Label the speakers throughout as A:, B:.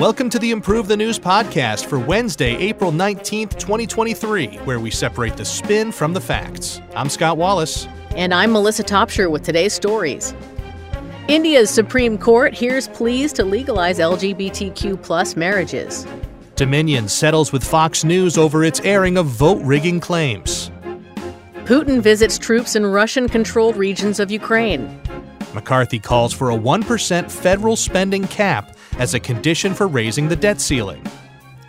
A: Welcome to the Improve the News podcast for Wednesday, April 19th, 2023, where we separate the spin from the facts. I'm Scott Wallace.
B: And I'm Melissa Topshire with today's stories. India's Supreme Court hears pleas to legalize LGBTQ plus marriages.
A: Dominion settles with Fox News over its airing of vote rigging claims.
B: Putin visits troops in Russian controlled regions of Ukraine.
A: McCarthy calls for a 1% federal spending cap as a condition for raising the debt ceiling.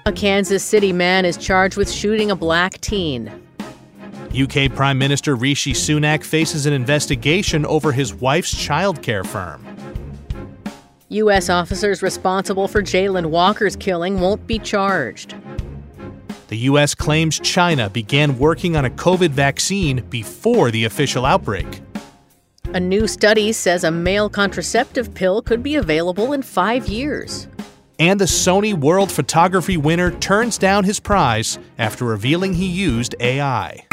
B: A Kansas City man is charged with shooting a black teen.
A: UK Prime Minister Rishi Sunak faces an investigation over his wife's childcare firm.
B: U.S. officers responsible for Jayland Walker's killing won't be charged.
A: The U.S. claims China began working on a COVID vaccine before the official outbreak.
B: A new study says a male contraceptive pill could be available in five years.
A: And the Sony World Photography winner turns down his prize after revealing he used AI.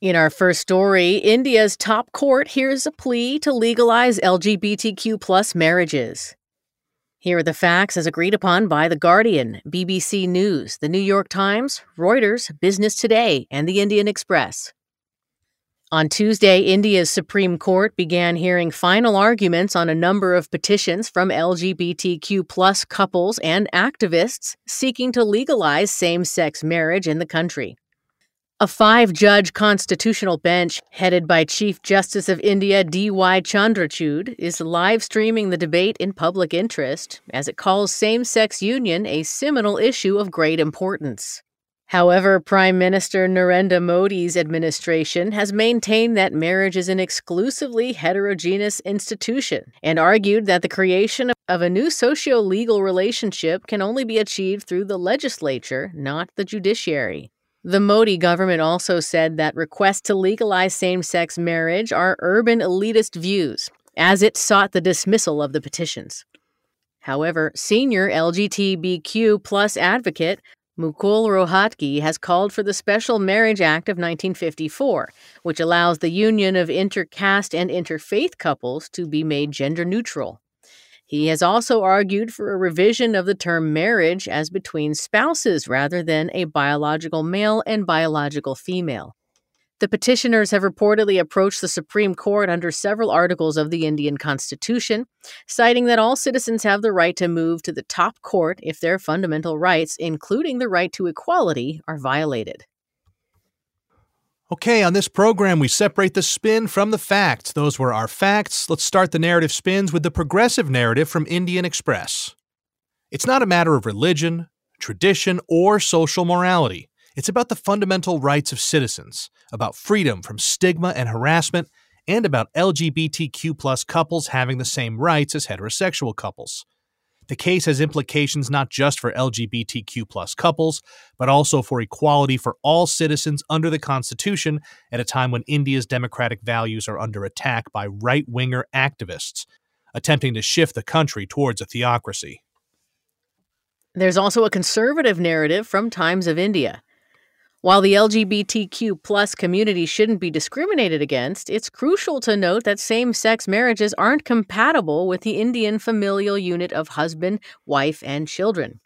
B: In our first story, India's top court hears a plea to legalize LGBTQ plus marriages. Here are the facts as agreed upon by The Guardian, BBC News, The New York Times, Reuters, Business Today, and The Indian Express. On Tuesday, India's Supreme Court began hearing final arguments on a number of petitions from LGBTQ plus couples and activists seeking to legalize same sex marriage in the country. A five judge constitutional bench, headed by Chief Justice of India D.Y. Chandrachud, is live streaming the debate in public interest as it calls same sex union a seminal issue of great importance. However, Prime Minister Narendra Modi's administration has maintained that marriage is an exclusively heterogeneous institution and argued that the creation of a new socio legal relationship can only be achieved through the legislature, not the judiciary. The Modi government also said that requests to legalize same sex marriage are urban elitist views, as it sought the dismissal of the petitions. However, senior LGBTQ plus advocate Mukul Rohatgi has called for the Special Marriage Act of 1954, which allows the union of intercaste and interfaith couples to be made gender neutral. He has also argued for a revision of the term marriage as between spouses rather than a biological male and biological female. The petitioners have reportedly approached the Supreme Court under several articles of the Indian Constitution, citing that all citizens have the right to move to the top court if their fundamental rights, including the right to equality, are violated.
A: Okay, on this program, we separate the spin from the facts. Those were our facts. Let's start the narrative spins with the progressive narrative from Indian Express. It's not a matter of religion, tradition, or social morality. It's about the fundamental rights of citizens, about freedom from stigma and harassment, and about LGBTQ plus couples having the same rights as heterosexual couples. The case has implications not just for LGBTQ plus couples, but also for equality for all citizens under the Constitution at a time when India's democratic values are under attack by right winger activists attempting to shift the country towards a theocracy.
B: There's also a conservative narrative from Times of India. While the LGBTQ plus community shouldn't be discriminated against, it's crucial to note that same sex marriages aren't compatible with the Indian familial unit of husband, wife, and children.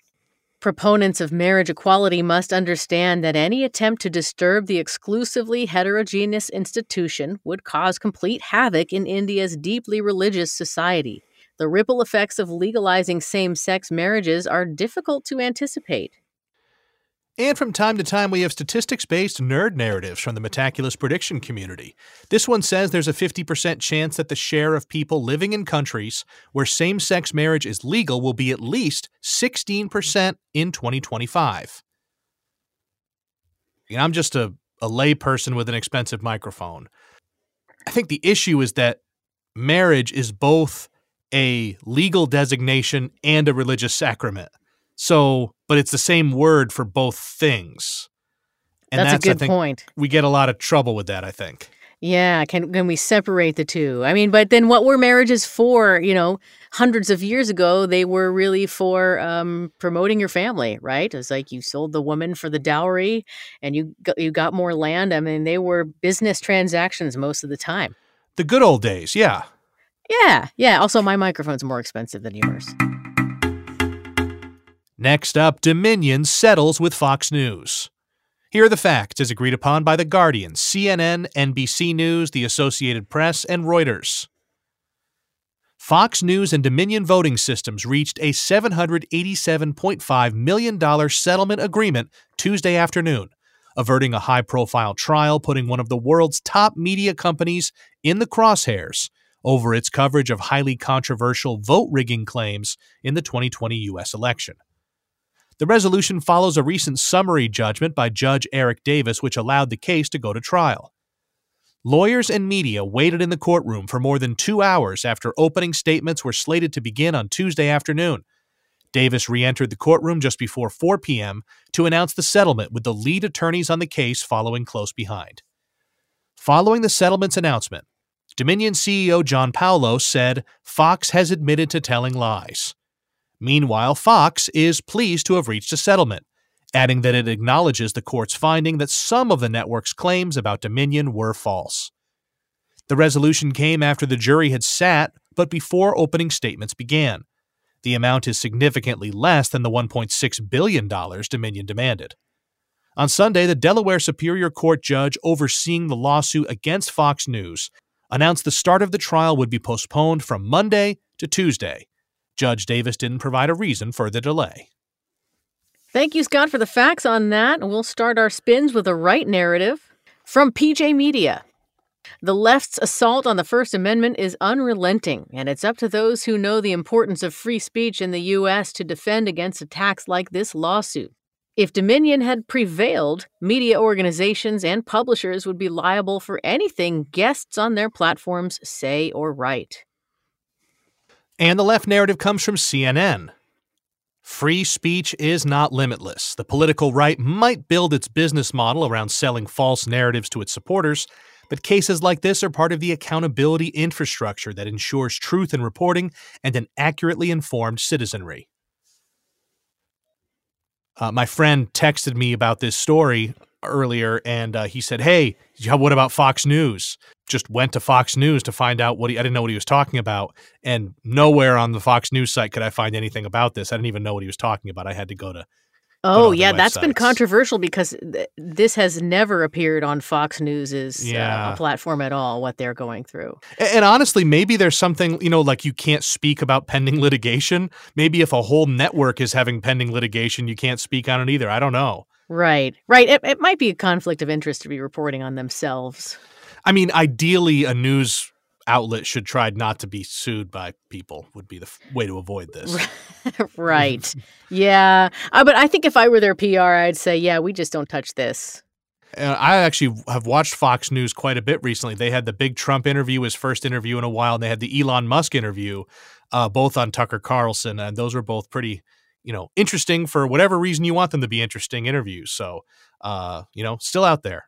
B: Proponents of marriage equality must understand that any attempt to disturb the exclusively heterogeneous institution would cause complete havoc in India's deeply religious society. The ripple effects of legalizing same sex marriages are difficult to anticipate.
A: And from time to time, we have statistics based nerd narratives from the Metaculus prediction community. This one says there's a 50% chance that the share of people living in countries where same sex marriage is legal will be at least 16% in 2025. And I'm just a, a layperson with an expensive microphone. I think the issue is that marriage is both a legal designation and a religious sacrament. So, but it's the same word for both things.
B: And that's, that's a good point.
A: We get a lot of trouble with that, I think.
B: Yeah, can can we separate the two? I mean, but then what were marriages for? You know, hundreds of years ago, they were really for um, promoting your family, right? It's like you sold the woman for the dowry, and you got, you got more land. I mean, they were business transactions most of the time.
A: The good old days, yeah.
B: Yeah, yeah. Also, my microphone's more expensive than yours.
A: Next up, Dominion settles with Fox News. Here are the facts as agreed upon by The Guardian, CNN, NBC News, the Associated Press, and Reuters. Fox News and Dominion Voting Systems reached a $787.5 million settlement agreement Tuesday afternoon, averting a high profile trial putting one of the world's top media companies in the crosshairs over its coverage of highly controversial vote rigging claims in the 2020 U.S. election. The resolution follows a recent summary judgment by Judge Eric Davis, which allowed the case to go to trial. Lawyers and media waited in the courtroom for more than two hours after opening statements were slated to begin on Tuesday afternoon. Davis re entered the courtroom just before 4 p.m. to announce the settlement, with the lead attorneys on the case following close behind. Following the settlement's announcement, Dominion CEO John Paulo said Fox has admitted to telling lies. Meanwhile, Fox is pleased to have reached a settlement, adding that it acknowledges the court's finding that some of the network's claims about Dominion were false. The resolution came after the jury had sat, but before opening statements began. The amount is significantly less than the $1.6 billion Dominion demanded. On Sunday, the Delaware Superior Court judge overseeing the lawsuit against Fox News announced the start of the trial would be postponed from Monday to Tuesday Judge Davis didn't provide a reason for the delay.
B: Thank you, Scott, for the facts on that. And We'll start our spins with the right narrative from PJ Media. The left's assault on the First Amendment is unrelenting, and it's up to those who know the importance of free speech in the U.S. to defend against attacks like this lawsuit. If Dominion had prevailed, media organizations and publishers would be liable for anything guests on their platforms say or write.
A: And the left narrative comes from CNN. Free speech is not limitless. The political right might build its business model around selling false narratives to its supporters, but cases like this are part of the accountability infrastructure that ensures truth in reporting and an accurately informed citizenry. Uh, my friend texted me about this story earlier, and uh, he said, "Hey, what about Fox News?" Just went to Fox News to find out what he. I didn't know what he was talking about, and nowhere on the Fox News site could I find anything about this. I didn't even know what he was talking about. I had to go to.
B: Oh yeah, that's been controversial because th- this has never appeared on Fox News's yeah. uh, platform at all. What they're going through,
A: and, and honestly, maybe there's something you know, like you can't speak about pending litigation. Maybe if a whole network is having pending litigation, you can't speak on it either. I don't know.
B: Right, right. It, it might be a conflict of interest to be reporting on themselves.
A: I mean, ideally, a news outlet should try not to be sued by people would be the f- way to avoid this.
B: right. yeah. Uh, but I think if I were their PR, I'd say, yeah, we just don't touch this.
A: Uh, I actually have watched Fox News quite a bit recently. They had the big Trump interview, his first interview in a while, and they had the Elon Musk interview, uh, both on Tucker Carlson, and those were both pretty you know, interesting for whatever reason you want them to be interesting interviews. So, uh, you know, still out there.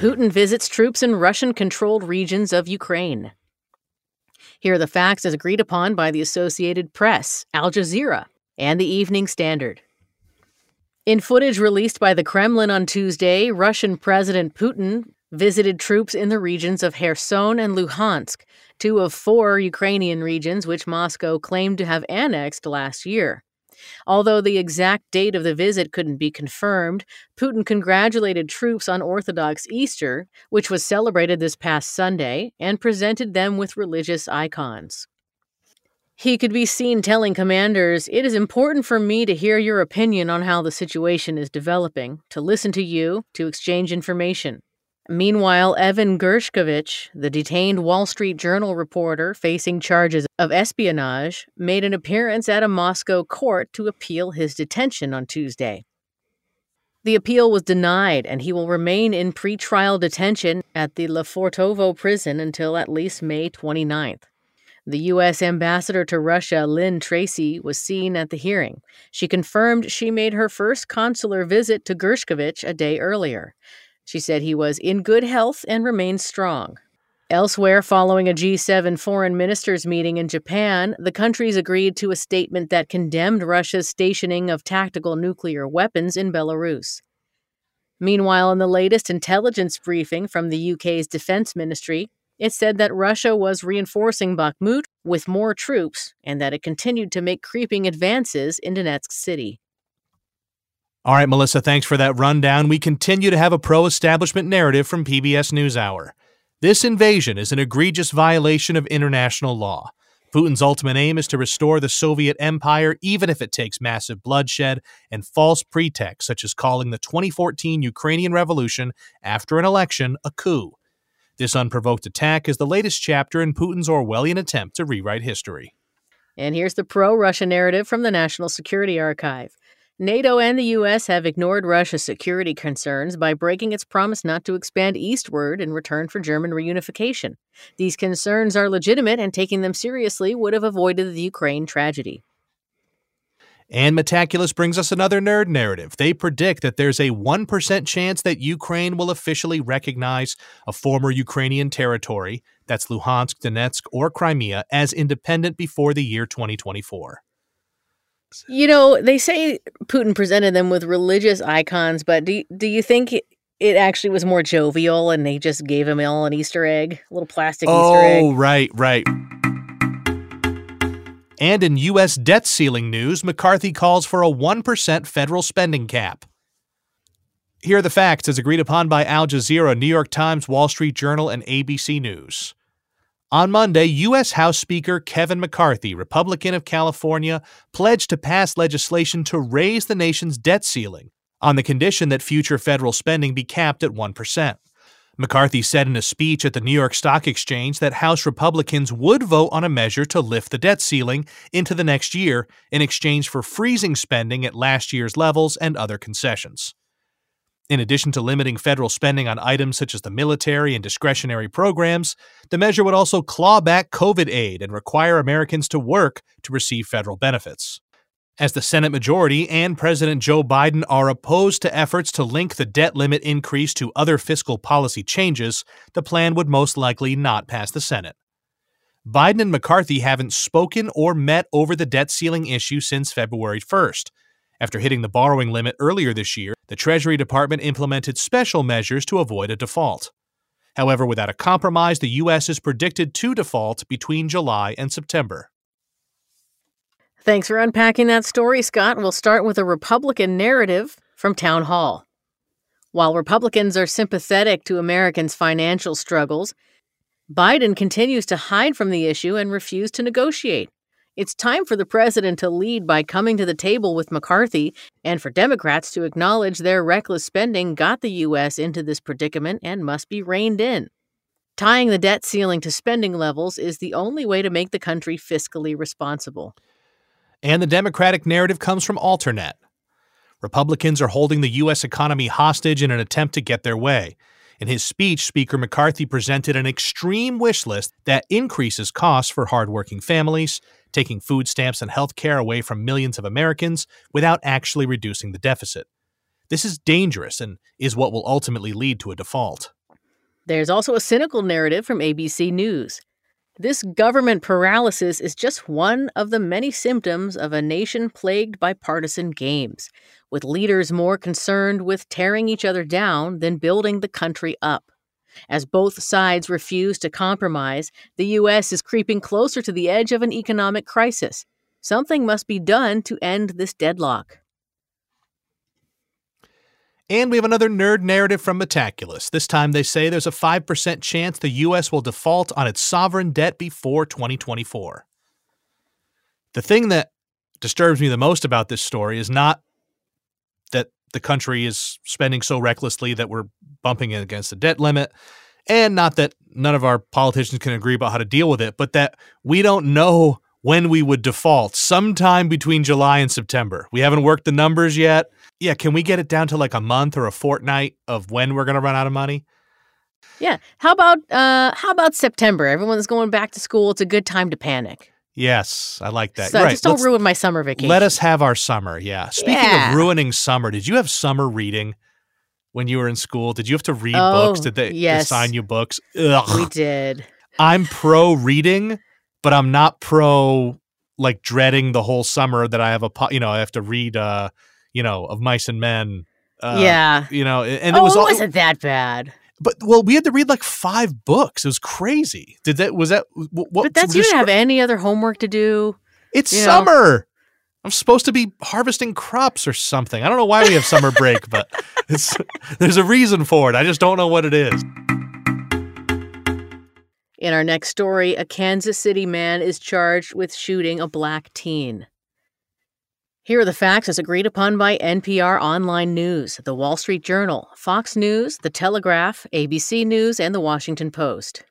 B: Putin visits troops in Russian controlled regions of Ukraine. Here are the facts as agreed upon by the Associated Press, Al Jazeera, and the Evening Standard. In footage released by the Kremlin on Tuesday, Russian President Putin visited troops in the regions of Kherson and Luhansk, two of four Ukrainian regions which Moscow claimed to have annexed last year. Although the exact date of the visit couldn't be confirmed, Putin congratulated troops on Orthodox Easter, which was celebrated this past Sunday, and presented them with religious icons. He could be seen telling commanders, It is important for me to hear your opinion on how the situation is developing, to listen to you, to exchange information. Meanwhile, Evan Gershkovich, the detained Wall Street Journal reporter facing charges of espionage, made an appearance at a Moscow court to appeal his detention on Tuesday. The appeal was denied, and he will remain in pretrial detention at the Lefortovo prison until at least May 29th. The U.S. ambassador to Russia, Lynn Tracy, was seen at the hearing. She confirmed she made her first consular visit to Gershkovich a day earlier. She said he was in good health and remains strong. Elsewhere, following a G7 foreign ministers meeting in Japan, the countries agreed to a statement that condemned Russia's stationing of tactical nuclear weapons in Belarus. Meanwhile, in the latest intelligence briefing from the UK's defense ministry, It said that Russia was reinforcing Bakhmut with more troops and that it continued to make creeping advances in Donetsk city.
A: All right, Melissa, thanks for that rundown. We continue to have a pro establishment narrative from PBS NewsHour. This invasion is an egregious violation of international law. Putin's ultimate aim is to restore the Soviet Empire, even if it takes massive bloodshed and false pretexts, such as calling the 2014 Ukrainian Revolution after an election a coup. This unprovoked attack is the latest chapter in Putin's Orwellian attempt to rewrite history.
B: And here's the pro Russia narrative from the National Security Archive. NATO and the U.S. have ignored Russia's security concerns by breaking its promise not to expand eastward in return for German reunification. These concerns are legitimate, and taking them seriously would have avoided the Ukraine tragedy.
A: And Metaculus brings us another nerd narrative. They predict that there's a 1% chance that Ukraine will officially recognize a former Ukrainian territory, that's Luhansk, Donetsk, or Crimea, as independent before the year 2024.
B: You know, they say Putin presented them with religious icons, but do do you think it actually was more jovial and they just gave him all an Easter egg, a little plastic
A: oh,
B: Easter egg?
A: Oh, right, right. And in U.S. debt ceiling news, McCarthy calls for a 1% federal spending cap. Here are the facts as agreed upon by Al Jazeera, New York Times, Wall Street Journal, and ABC News. On Monday, U.S. House Speaker Kevin McCarthy, Republican of California, pledged to pass legislation to raise the nation's debt ceiling on the condition that future federal spending be capped at 1%. McCarthy said in a speech at the New York Stock Exchange that House Republicans would vote on a measure to lift the debt ceiling into the next year in exchange for freezing spending at last year's levels and other concessions. In addition to limiting federal spending on items such as the military and discretionary programs, the measure would also claw back COVID aid and require Americans to work to receive federal benefits. As the Senate majority and President Joe Biden are opposed to efforts to link the debt limit increase to other fiscal policy changes, the plan would most likely not pass the Senate. Biden and McCarthy haven't spoken or met over the debt ceiling issue since February 1st, after hitting the borrowing limit earlier this year, the Treasury Department implemented special measures to avoid a default. However, without a compromise, the U.S. is predicted to default between July and September.
B: Thanks for unpacking that story, Scott. We'll start with a Republican narrative from Town Hall. While Republicans are sympathetic to Americans' financial struggles, Biden continues to hide from the issue and refuse to negotiate. It's time for the president to lead by coming to the table with McCarthy and for Democrats to acknowledge their reckless spending got the U.S. into this predicament and must be reined in. Tying the debt ceiling to spending levels is the only way to make the country fiscally responsible.
A: And the Democratic narrative comes from Alternet. Republicans are holding the U.S. economy hostage in an attempt to get their way. In his speech, Speaker McCarthy presented an extreme wish list that increases costs for hardworking families, taking food stamps and health care away from millions of Americans without actually reducing the deficit. This is dangerous and is what will ultimately lead to a default.
B: There's also a cynical narrative from ABC News. This government paralysis is just one of the many symptoms of a nation plagued by partisan games, with leaders more concerned with tearing each other down than building the country up. As both sides refuse to compromise, the U.S. is creeping closer to the edge of an economic crisis. Something must be done to end this deadlock.
A: And we have another nerd narrative from Metaculus. This time they say there's a 5% chance the U.S. will default on its sovereign debt before 2024. The thing that disturbs me the most about this story is not the country is spending so recklessly that we're bumping against the debt limit, and not that none of our politicians can agree about how to deal with it, but that we don't know when we would default sometime between July and September. We haven't worked the numbers yet. Yeah, can we get it down to like a month or a fortnight of when we're going to run out of money?
B: Yeah. How about uh how about September? Everyone's going back to school. It's a good time to panic.
A: Yes, I like that.
B: So
A: right.
B: just don't Let's, ruin my summer vacation.
A: Let us have our summer. Yeah. Speaking yeah. of ruining summer, did you have summer reading when you were in school? Did you have to read oh, books? Did they
B: yes.
A: assign you books? Ugh.
B: We did.
A: I'm pro reading, but I'm not pro like dreading the whole summer that I have a you know I have to read uh you know of mice and men.
B: Uh, yeah,
A: you know, and
B: oh,
A: it was
B: it wasn't that bad.
A: But well, we had to read like five books. It was crazy. Did that? Was that? What?
B: But that's you didn't have any other homework to do.
A: It's summer. Know. I'm supposed to be harvesting crops or something. I don't know why we have summer break, but there's a reason for it. I just don't know what it is.
B: In our next story, a Kansas City man is charged with shooting a black teen. Here are the facts as agreed upon by NPR Online News, The Wall Street Journal, Fox News, The Telegraph, ABC News, and The Washington Post.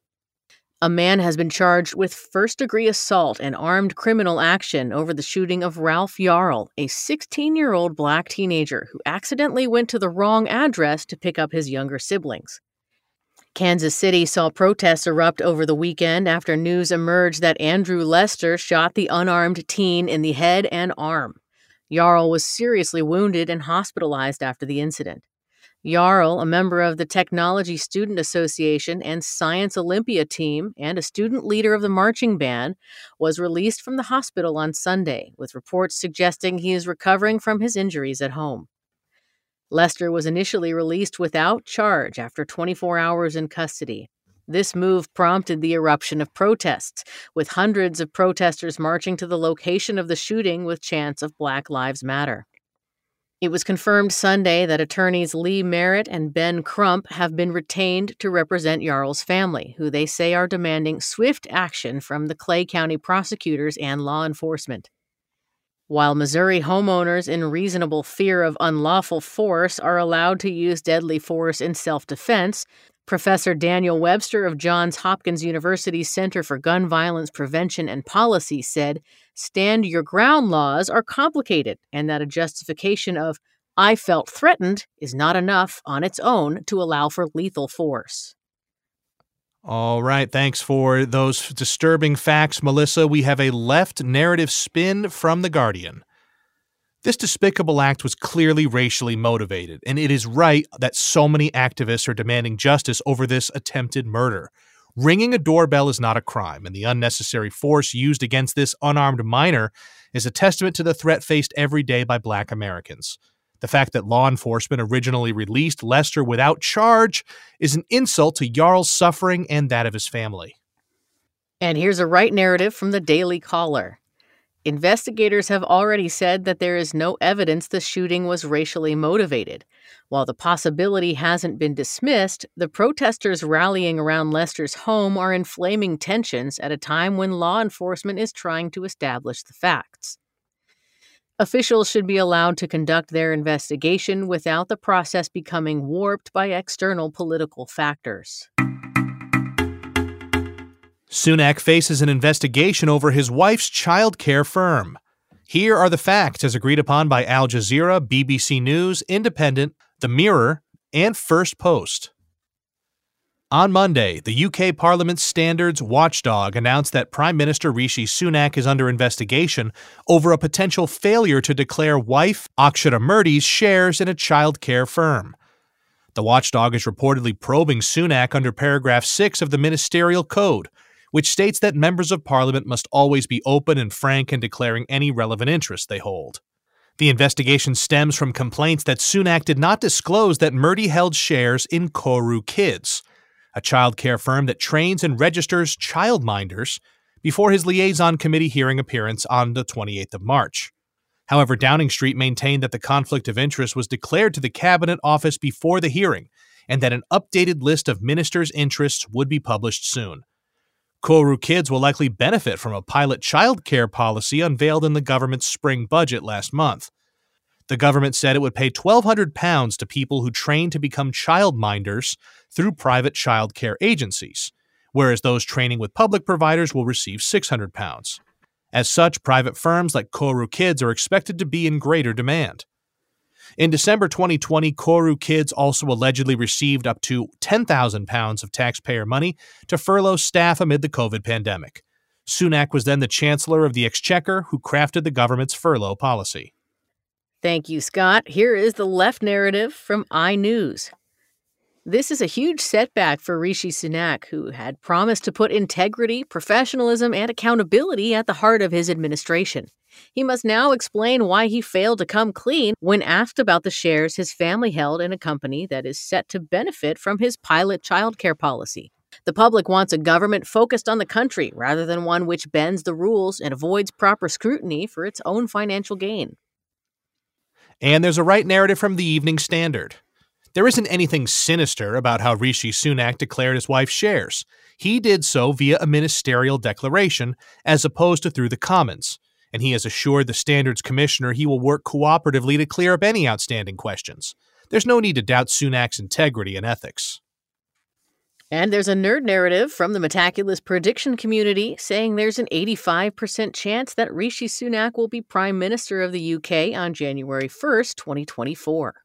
B: A man has been charged with first degree assault and armed criminal action over the shooting of Ralph Yarl, a 16 year old black teenager who accidentally went to the wrong address to pick up his younger siblings. Kansas City saw protests erupt over the weekend after news emerged that Andrew Lester shot the unarmed teen in the head and arm. Yarl was seriously wounded and hospitalized after the incident. Yarl, a member of the Technology Student Association and Science Olympiad team and a student leader of the marching band, was released from the hospital on Sunday, with reports suggesting he is recovering from his injuries at home. Lester was initially released without charge after 24 hours in custody. This move prompted the eruption of protests, with hundreds of protesters marching to the location of the shooting with chants of Black Lives Matter. It was confirmed Sunday that attorneys Lee Merritt and Ben Crump have been retained to represent Yarl's family, who they say are demanding swift action from the Clay County prosecutors and law enforcement. While Missouri homeowners in reasonable fear of unlawful force are allowed to use deadly force in self defense, Professor Daniel Webster of Johns Hopkins University's Center for Gun Violence Prevention and Policy said stand your ground laws are complicated and that a justification of, I felt threatened, is not enough on its own to allow for lethal force.
A: All right. Thanks for those disturbing facts, Melissa. We have a left narrative spin from The Guardian. This despicable act was clearly racially motivated, and it is right that so many activists are demanding justice over this attempted murder. Ringing a doorbell is not a crime, and the unnecessary force used against this unarmed minor is a testament to the threat faced every day by black Americans. The fact that law enforcement originally released Lester without charge is an insult to Yarl's suffering and that of his family.
B: And here's a right narrative from the Daily Caller. Investigators have already said that there is no evidence the shooting was racially motivated. While the possibility hasn't been dismissed, the protesters rallying around Lester's home are inflaming tensions at a time when law enforcement is trying to establish the facts. Officials should be allowed to conduct their investigation without the process becoming warped by external political factors.
A: Sunak faces an investigation over his wife's childcare firm. Here are the facts as agreed upon by Al Jazeera, BBC News, Independent, The Mirror, and First Post. On Monday, the UK Parliament's standards watchdog announced that Prime Minister Rishi Sunak is under investigation over a potential failure to declare wife Akshata Murty's shares in a childcare firm. The watchdog is reportedly probing Sunak under paragraph 6 of the Ministerial Code, which states that members of Parliament must always be open and frank in declaring any relevant interests they hold. The investigation stems from complaints that Sunak did not disclose that Murty held shares in Koru Kids a child care firm that trains and registers childminders, before his liaison committee hearing appearance on the 28th of March. However, Downing Street maintained that the conflict of interest was declared to the Cabinet Office before the hearing and that an updated list of ministers' interests would be published soon. Koru Kids will likely benefit from a pilot child care policy unveiled in the government's spring budget last month. The government said it would pay £1,200 to people who train to become childminders through private child care agencies, whereas those training with public providers will receive £600. As such, private firms like Koru Kids are expected to be in greater demand. In December 2020, Koru Kids also allegedly received up to £10,000 of taxpayer money to furlough staff amid the COVID pandemic. Sunak was then the Chancellor of the Exchequer who crafted the government's furlough policy.
B: Thank you, Scott. Here is the left narrative from iNews. This is a huge setback for Rishi Sunak, who had promised to put integrity, professionalism, and accountability at the heart of his administration. He must now explain why he failed to come clean when asked about the shares his family held in a company that is set to benefit from his pilot childcare policy. The public wants a government focused on the country rather than one which bends the rules and avoids proper scrutiny for its own financial gain.
A: And there's a right narrative from the Evening Standard. There isn't anything sinister about how Rishi Sunak declared his wife's shares. He did so via a ministerial declaration, as opposed to through the Commons, and he has assured the Standards Commissioner he will work cooperatively to clear up any outstanding questions. There's no need to doubt Sunak's integrity and ethics.
B: And there's a nerd narrative from the Metaculus prediction community saying there's an 85% chance that Rishi Sunak will be Prime Minister of the UK on January 1st, 2024.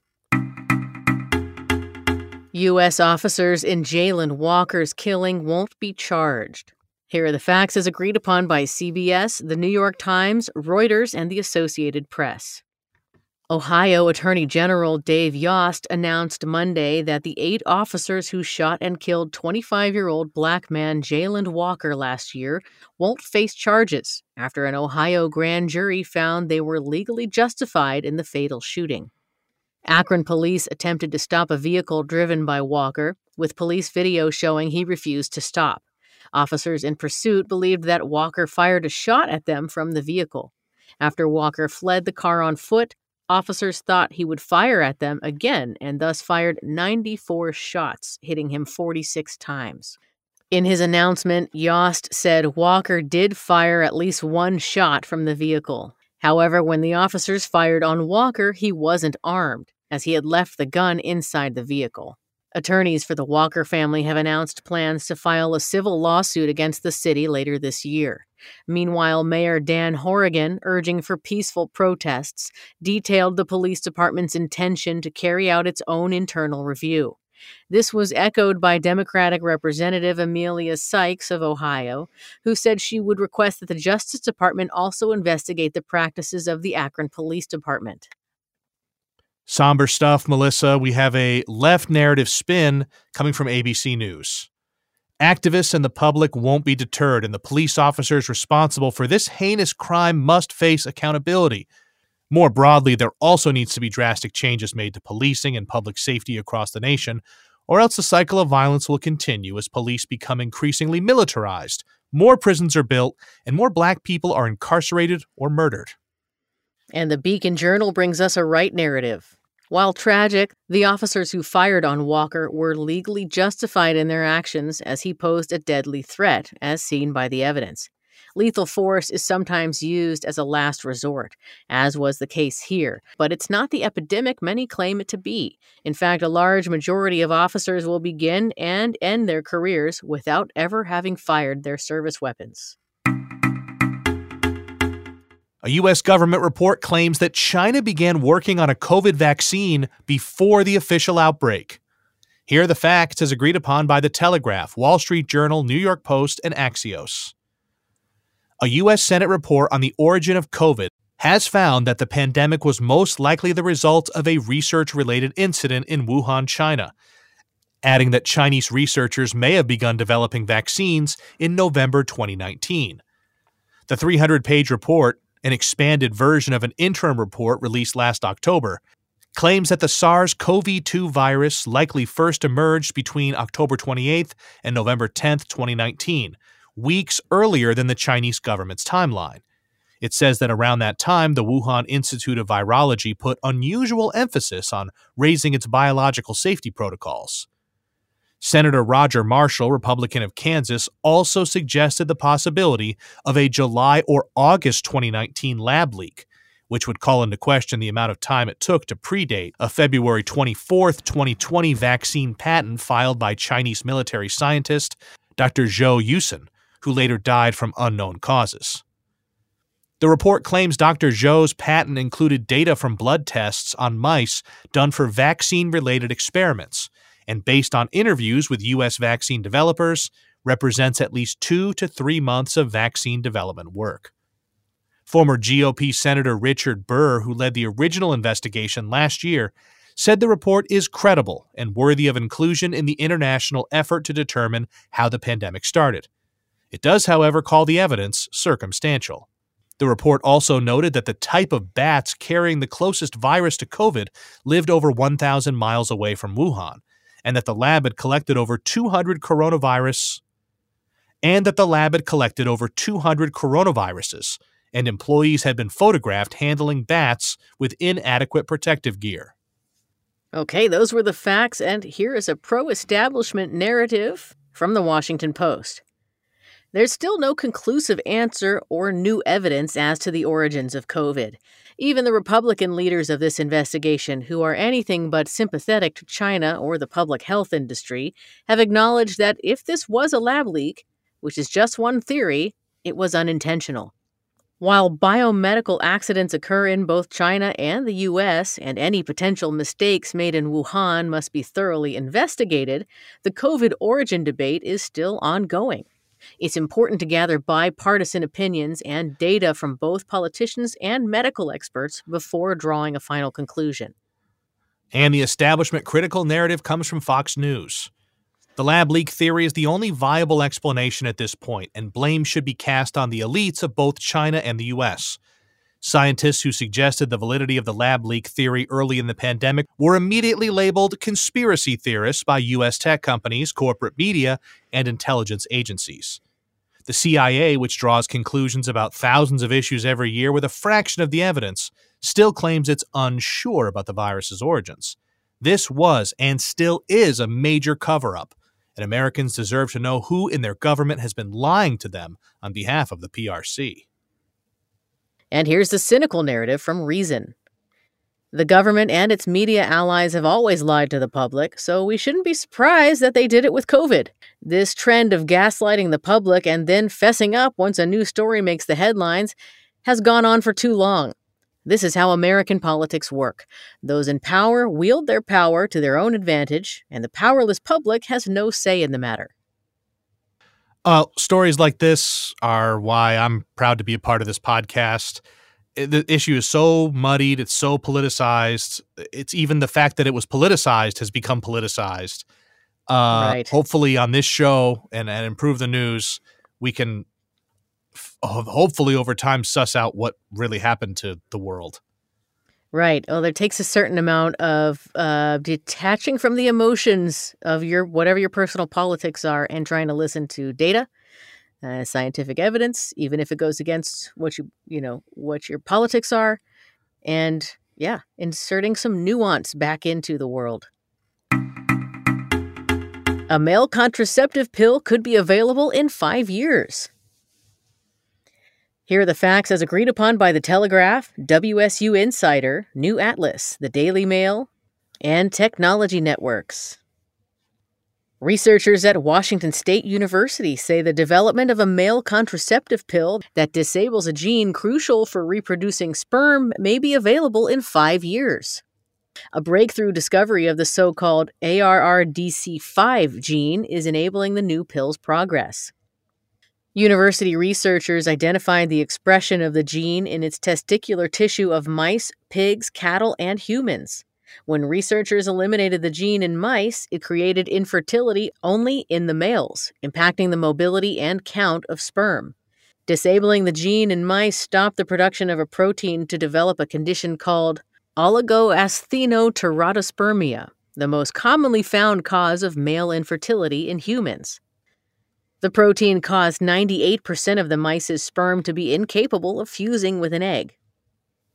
B: U.S. officers in Jayland Walker's killing won't be charged. Here are the facts as agreed upon by CBS, The New York Times, Reuters, and the Associated Press. Ohio Attorney General Dave Yost announced Monday that the eight officers who shot and killed 25 year old black man Jayland Walker last year won't face charges after an Ohio grand jury found they were legally justified in the fatal shooting. Akron police attempted to stop a vehicle driven by Walker, with police video showing he refused to stop. Officers in pursuit believed that Walker fired a shot at them from the vehicle. After Walker fled the car on foot, officers thought he would fire at them again and thus fired 94 shots, hitting him 46 times. In his announcement, Yost said Walker did fire at least one shot from the vehicle. However, when the officers fired on Walker, he wasn't armed as he had left the gun inside the vehicle. Attorneys for the Walker family have announced plans to file a civil lawsuit against the city later this year. Meanwhile, Mayor Dan Horrigan, urging for peaceful protests, detailed the police department's intention to carry out its own internal review. This was echoed by Democratic Representative Emilia Sykes of Ohio, who said she would request that the Justice Department also investigate the practices of the Akron Police Department.
A: Somber stuff, Melissa. We have a left narrative spin coming from ABC News. Activists and the public won't be deterred, and the police officers responsible for this heinous crime must face accountability. More broadly, there also needs to be drastic changes made to policing and public safety across the nation, or else the cycle of violence will continue as police become increasingly militarized, more prisons are built, and more black people are incarcerated or murdered.
B: And the Beacon Journal brings us a right narrative. While tragic, the officers who fired on Walker were legally justified in their actions as he posed a deadly threat, as seen by the evidence. Lethal force is sometimes used as a last resort, as was the case here, but it's not the epidemic many claim it to be. In fact, a large majority of officers will begin and end their careers without ever having fired their service weapons.
A: A U.S. government report claims that China began working on a COVID vaccine before the official outbreak. Here are the facts as agreed upon by The Telegraph, Wall Street Journal, New York Post, and Axios. A U.S. Senate report on the origin of COVID has found that the pandemic was most likely the result of a research related incident in Wuhan, China, adding that Chinese researchers may have begun developing vaccines in November 2019. The 300 page report an expanded version of an interim report released last October, claims that the SARS CoV 2 virus likely first emerged between October 28th and November 10th, 2019, weeks earlier than the Chinese government's timeline. It says that around that time, the Wuhan Institute of Virology put unusual emphasis on raising its biological safety protocols. Senator Roger Marshall, Republican of Kansas, also suggested the possibility of a July or August 2019 lab leak, which would call into question the amount of time it took to predate a February 24, 2020 vaccine patent filed by Chinese military scientist Dr. Zhou Yusen, who later died from unknown causes. The report claims Dr. Zhou's patent included data from blood tests on mice done for vaccine related experiments and based on interviews with U.S. vaccine developers, represents at least two to three months of vaccine development work. Former GOP Senator Richard Burr, who led the original investigation last year, said the report is credible and worthy of inclusion in the international effort to determine how the pandemic started. It does, however, call the evidence circumstantial. The report also noted that the type of bats carrying the closest virus to COVID lived over 1,000 miles away from Wuhan, and that the lab had collected over 200 coronavirus and that the lab had collected over 200 coronaviruses, and employees had been photographed handling bats with inadequate protective gear.
B: Okay, those were the facts, and here is a pro establishment narrative from the Washington Post. There's still no conclusive answer or new evidence as to the origins of COVID. Even the Republican leaders of this investigation, who are anything but sympathetic to China or the public health industry, have acknowledged that if this was a lab leak, which is just one theory, it was unintentional. While biomedical accidents occur in both China and the US, and any potential mistakes made in Wuhan must be thoroughly investigated, the COVID origin debate is still ongoing. It's important to gather bipartisan opinions and data from both politicians and medical experts before drawing a final conclusion.
A: And the establishment critical narrative comes from Fox News. The lab leak theory is the only viable explanation at this point, and blame should be cast on the elites of both China and the US. Scientists who suggested the validity of the lab leak theory early in the pandemic were immediately labeled conspiracy theorists by U.S. tech companies, corporate media, and intelligence agencies. The CIA, which draws conclusions about thousands of issues every year with a fraction of the evidence, still claims it's unsure about the virus's origins. This was and still is a major cover up, and Americans deserve to know who in their government has been lying to them on behalf of the PRC.
B: And here's the cynical narrative from Reason. The government and its media allies have always lied to the public, so we shouldn't be surprised that they did it with COVID. This trend of gaslighting the public and then fessing up once a new story makes the headlines has gone on for too long. This is how American politics work. Those in power wield their power to their own advantage, and the powerless public has no say in the matter.
A: Uh, stories like this are why I'm proud to be a part of this podcast. The issue is so muddied, it's so politicized. It's even the fact that it was politicized has become politicized. Uh, right. Hopefully, on this show and, and improve the news, we can f- hopefully over time suss out what really happened to the world.
B: Right. Well, it takes a certain amount of uh, detaching from the emotions of your whatever your personal politics are, and trying to listen to data, uh, scientific evidence, even if it goes against what you you know what your politics are, and yeah, inserting some nuance back into the world. A male contraceptive pill could be available in five years. Here are the facts as agreed upon by The Telegraph, WSU Insider, New Atlas, The Daily Mail, and Technology Networks. Researchers at Washington State University say the development of a male contraceptive pill that disables a gene crucial for reproducing sperm may be available in five years. A breakthrough discovery of the so called ARRDC5 gene is enabling the new pill's progress. University researchers identified the expression of the gene in its testicular tissue of mice, pigs, cattle, and humans. When researchers eliminated the gene in mice, it created infertility only in the males, impacting the mobility and count of sperm. Disabling the gene in mice stopped the production of a protein to develop a condition called oligoasthenoteratospermia, the most commonly found cause of male infertility in humans. The protein caused 98% of the mice's sperm to be incapable of fusing with an egg.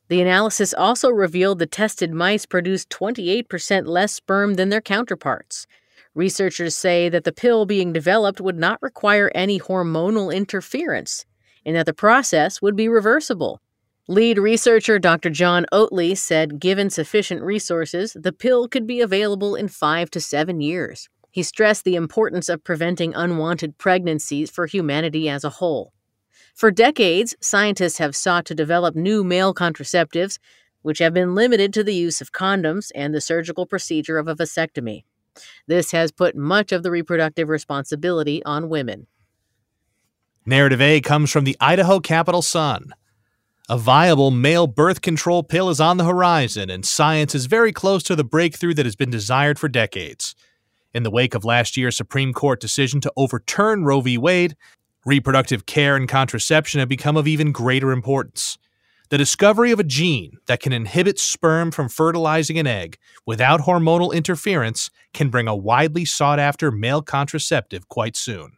B: The analysis also revealed the tested mice produced 28% less sperm than their counterparts. Researchers say that the pill being developed would not require any hormonal interference, and that the process would be reversible. Lead researcher Dr. John Oatley said given sufficient resources, the pill could be available in five to seven years. He stressed the importance of preventing unwanted pregnancies for humanity as a whole. For decades, scientists have sought to develop new male contraceptives, which have been limited to the use of condoms and the surgical procedure of a vasectomy. This has put much of the reproductive responsibility on women.
A: Narrative A comes from the Idaho Capital Sun. A viable male birth control pill is on the horizon, and science is very close to the breakthrough that has been desired for decades. In the wake of last year's Supreme Court decision to overturn Roe v. Wade, Reproductive care and contraception have become of even greater importance. The discovery of a gene that can inhibit sperm from fertilizing an egg without hormonal interference can bring a widely sought after male contraceptive quite soon.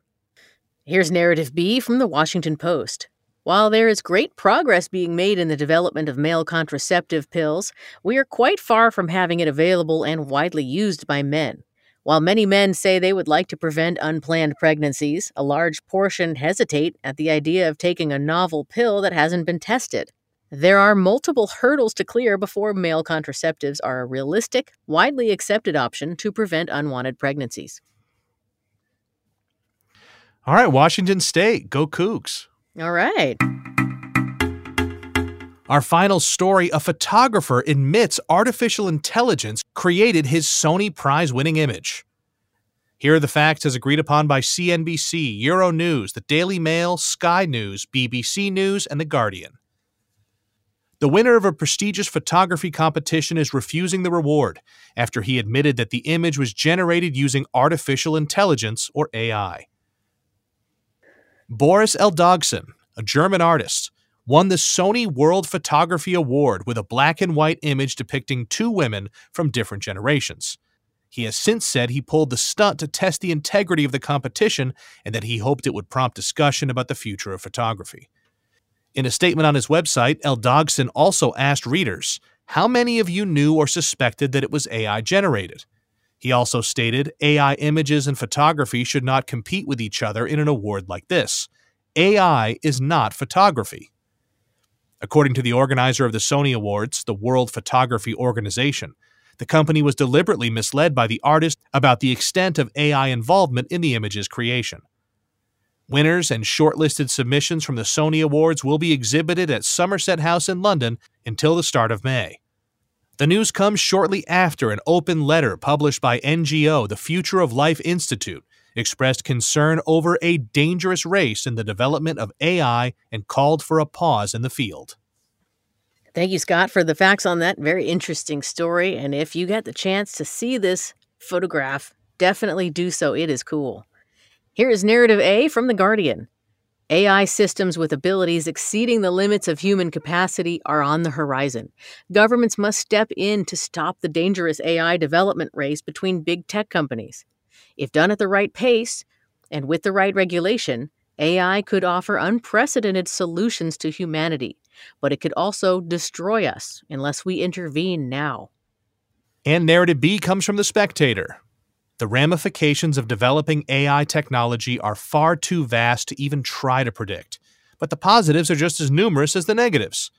B: Here's narrative B from the Washington Post. While there is great progress being made in the development of male contraceptive pills, we are quite far from having it available and widely used by men. While many men say they would like to prevent unplanned pregnancies, a large portion hesitate at the idea of taking a novel pill that hasn't been tested. There are multiple hurdles to clear before male contraceptives are a realistic, widely accepted option to prevent unwanted pregnancies.
A: All right, Washington State, go Cougs.
B: All right.
A: Our final story a photographer admits artificial intelligence created his Sony prize winning image. Here are the facts as agreed upon by CNBC, Euronews, the Daily Mail, Sky News, BBC News, and The Guardian. The winner of a prestigious photography competition is refusing the reward after he admitted that the image was generated using artificial intelligence, or AI. Boris Eldagsen, a German artist, won the Sony World Photography Award with a black and white image depicting two women from different generations. He has since said he pulled the stunt to test the integrity of the competition and that he hoped it would prompt discussion about the future of photography. In a statement on his website, Eldagsen also asked readers, How many of you knew or suspected that it was AI generated? He also stated AI images and photography should not compete with each other in an award like this. AI is not photography. According to the organizer of the Sony Awards, the World Photography Organization, the company was deliberately misled by the artist about the extent of AI involvement in the image's creation. Winners and shortlisted submissions from the Sony Awards will be exhibited at Somerset House in London until the start of May. The news comes shortly after an open letter published by NGO, the Future of Life Institute, expressed concern over a dangerous race in the development of AI and called for a pause in the field.
B: Thank you, Scott, for the facts on that very interesting story. And if you get the chance to see this photograph, definitely do so. It is cool. Here is narrative A from The Guardian. AI systems with abilities exceeding the limits of human capacity are on the horizon. Governments must step in to stop the dangerous AI development race between big tech companies. If done at the right pace and with the right regulation, AI could offer unprecedented solutions to humanity, but it could also destroy us unless we intervene now.
A: And narrative B comes from The Spectator. The ramifications of developing AI technology are far too vast to even try to predict, but the positives are just as numerous as the negatives.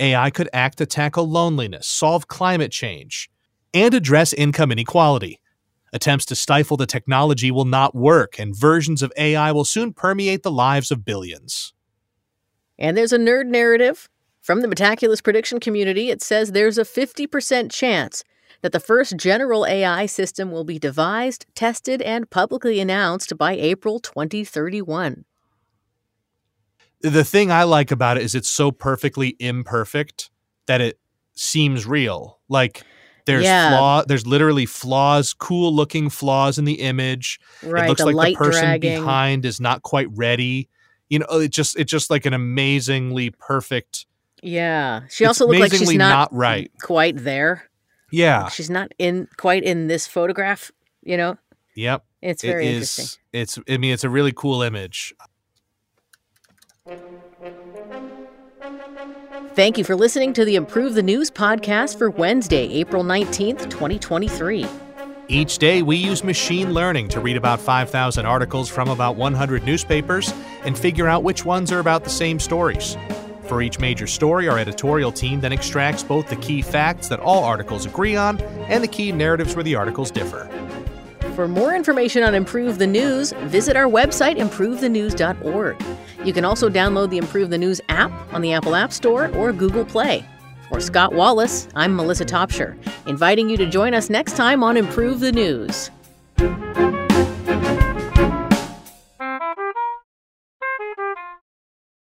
A: AI could act to tackle loneliness, solve climate change, and address income inequality. Attempts to stifle the technology will not work, and versions of AI will soon permeate the lives of billions.
B: And there's a nerd narrative. From the Metaculus prediction community, it says there's a 50% chance that the first general AI system will be devised, tested, and publicly announced by April 2031.
A: The thing I like about it is it's so perfectly imperfect that it seems real. Like there's yeah. flaw there's literally flaws, cool looking flaws in the image.
B: Right,
A: it looks
B: the
A: like the person
B: dragging.
A: behind is not quite ready. You know, it just it's just like an amazingly perfect
B: yeah. She also looks like she's not,
A: not right.
B: quite there.
A: Yeah.
B: She's not in quite in this photograph, you know?
A: Yep.
B: It's very it is, interesting.
A: It's I mean it's a really cool image.
B: Thank you for listening to the Improve the News podcast for Wednesday, April 19th, 2023.
A: Each day, we use machine learning to read about 5,000 articles from about 100 newspapers and figure out which ones are about the same stories. For each major story, our editorial team then extracts both the key facts that all articles agree on and the key narratives where the articles differ.
B: For more information on Improve the News, visit our website, improvethenews.org. You can also download the Improve the News app on the Apple App Store or Google Play. For Scott Wallace, I'm Melissa Topshire, inviting you to join us next time on Improve the News.